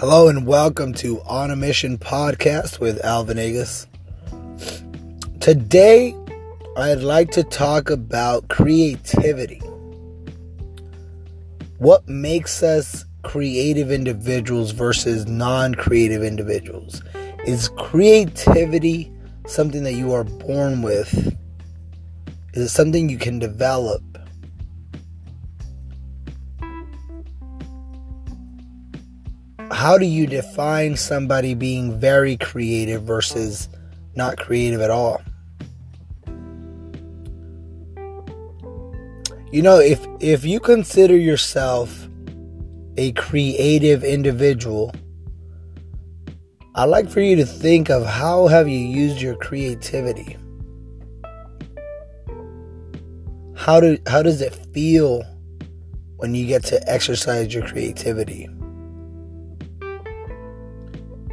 Hello and welcome to On a Mission podcast with Al Venegas. Today, I'd like to talk about creativity. What makes us creative individuals versus non creative individuals? Is creativity something that you are born with? Is it something you can develop? How do you define somebody being very creative versus not creative at all? You know, if if you consider yourself a creative individual, I'd like for you to think of how have you used your creativity? How do how does it feel when you get to exercise your creativity?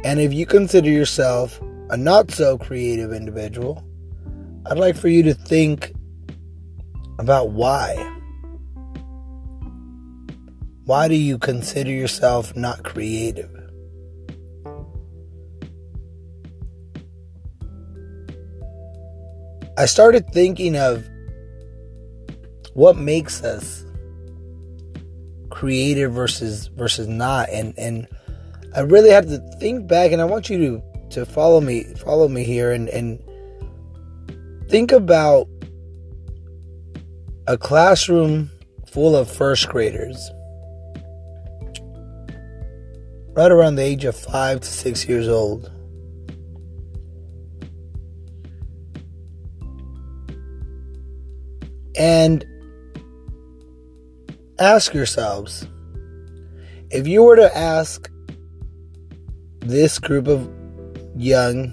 And if you consider yourself a not so creative individual, I'd like for you to think about why. Why do you consider yourself not creative? I started thinking of what makes us creative versus versus not and and I really had to think back, and I want you to to follow me, follow me here, and and think about a classroom full of first graders, right around the age of five to six years old. And ask yourselves if you were to ask this group of young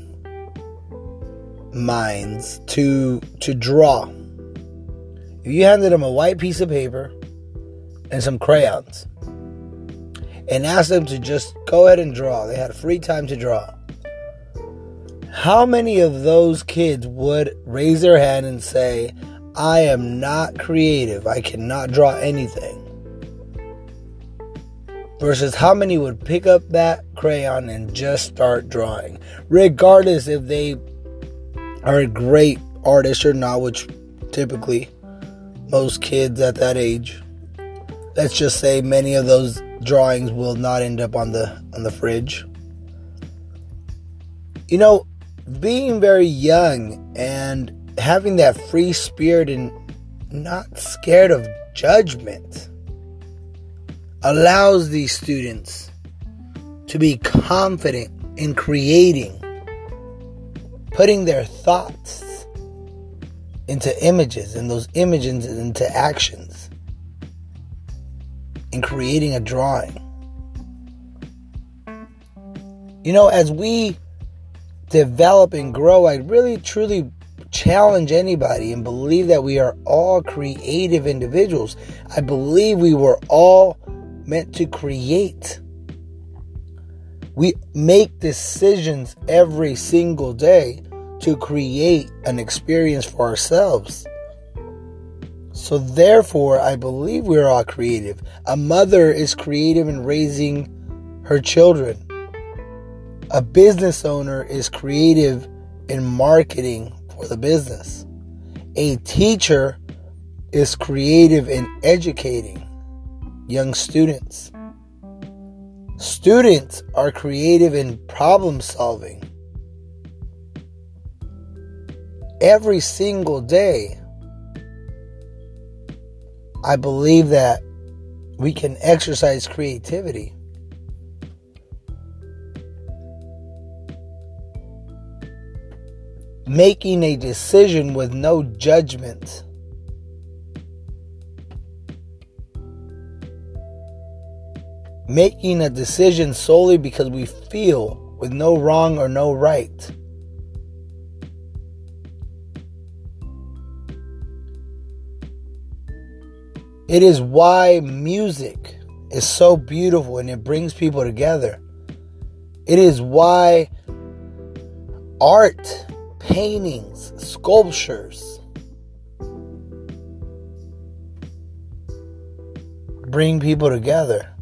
minds to to draw. If you handed them a white piece of paper and some crayons and asked them to just go ahead and draw, they had free time to draw. How many of those kids would raise their hand and say, I am not creative, I cannot draw anything? Versus how many would pick up that crayon and just start drawing, regardless if they are a great artist or not, which typically most kids at that age. Let's just say many of those drawings will not end up on the on the fridge. You know, being very young and having that free spirit and not scared of judgment allows these students to be confident in creating, putting their thoughts into images and those images into actions, and creating a drawing. You know, as we develop and grow, I really truly challenge anybody and believe that we are all creative individuals. I believe we were all meant to create. We make decisions every single day to create an experience for ourselves. So, therefore, I believe we're all creative. A mother is creative in raising her children. A business owner is creative in marketing for the business. A teacher is creative in educating young students. Students are creative in problem solving. Every single day, I believe that we can exercise creativity. Making a decision with no judgment making a decision solely because we feel with no wrong or no right. It is why music is so beautiful and it brings people together. It is why art, paintings, sculptures bring people together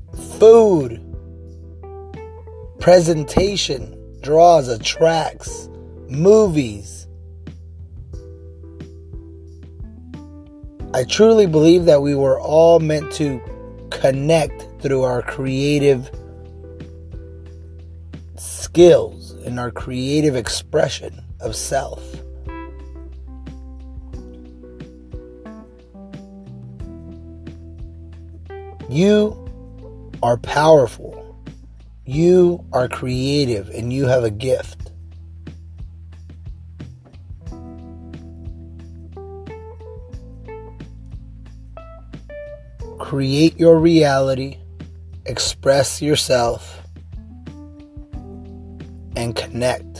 food. presentation draws, attracts, movies. I truly believe that we were all meant to connect through our creative skills and our creative expression of self. You are powerful. You are creative and you have a gift. Create your reality, express yourself, and connect